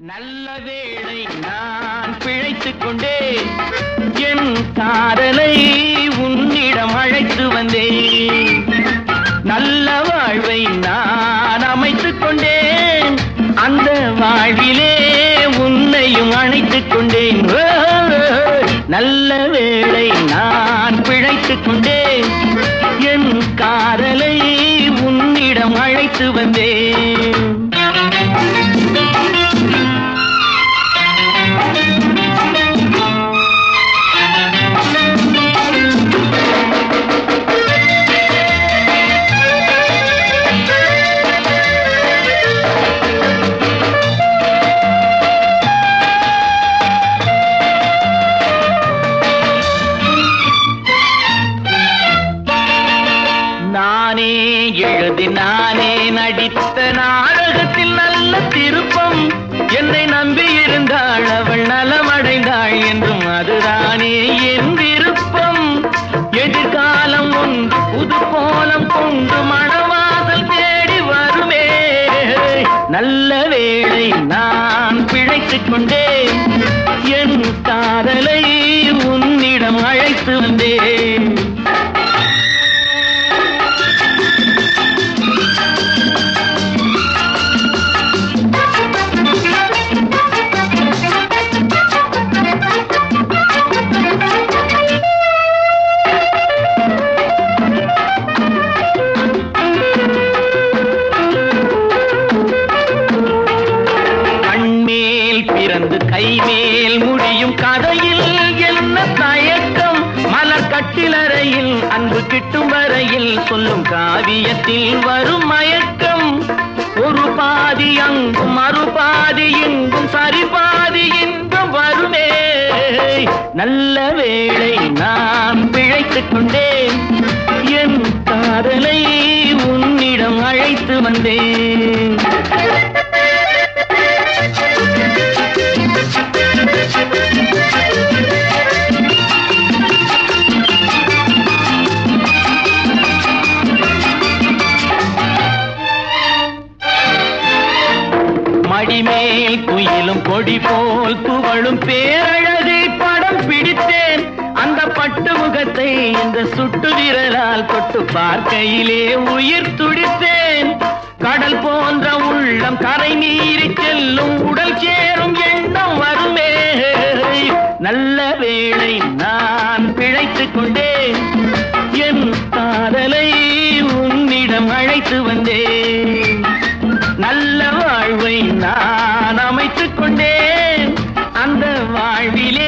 நல்ல வேளை நான் பிழைத்துக் கொண்டேன். என் காதலை உன்னிடம் அழைத்து வந்தேன். நல்ல வாழ்வை நான் அமைத்துக் கொண்டேன். அந்த வாழ்விலே உன்னையும் அழைத்துக் கொண்டேன். நல்ல வேளை நான் பிழைத்துக் கொண்டேன். என் காதலை உன்னிடம் அழைத்து வந்தேன். நாடகத்தில் நல்ல திருப்பம். என்னை நம்பி இருந்தாள் அவள் நலமடைந்தாள் என்றும் அதுதானே என் விருப்பம். எதிர்காலம் ஒன்று புது கோலம் கொண்டு மணவாசல் தேடி வருமே. நல்ல வேளை நான் பிழைத்துக் கொண்டேன். என் காதலை உன்னிடம் அழைத்து வந்தேன். கண்மேல் பிறந்து கைமேல் முடியும் கதையில் என்ன தயக்கம்? மலர் கட்டிலறையில் அன்பு கிட்டும் வரையில் சொல்லும் காவியத்தில் வரும் மயக்கம். ஒரு பாதி அங்கும் மறுபாதி இங்கும் சரிபாதி இன்பம் வருமே. நல்ல வேளை நான் பிழைத்துக் கொண்டேன். என் காதலை உன்னிடம் அழைத்து வந்தேன். குயிலும் கொடி போல் துவளும் பேரழகை படம் பிடித்தேன். அந்த பட்டு முகத்தை இந்த சுட்டு விரலால் தொட்டு பார்க்கையிலே உயிர் துடித்தேன். கடல் போன்ற உள்ளம் கரை நீறி செல்லும் உடல் சேரும் எண்ணம் வருமே. நல்ல வேளை நான் பிழைத்துக் கொண்டேன். என் காதலை உன்னிடம் அழைத்து வந்தேன். நல்ல வாழ்வை நான் வாழ்விலே உன்னையும் அணைத்துக் கொண்டேன்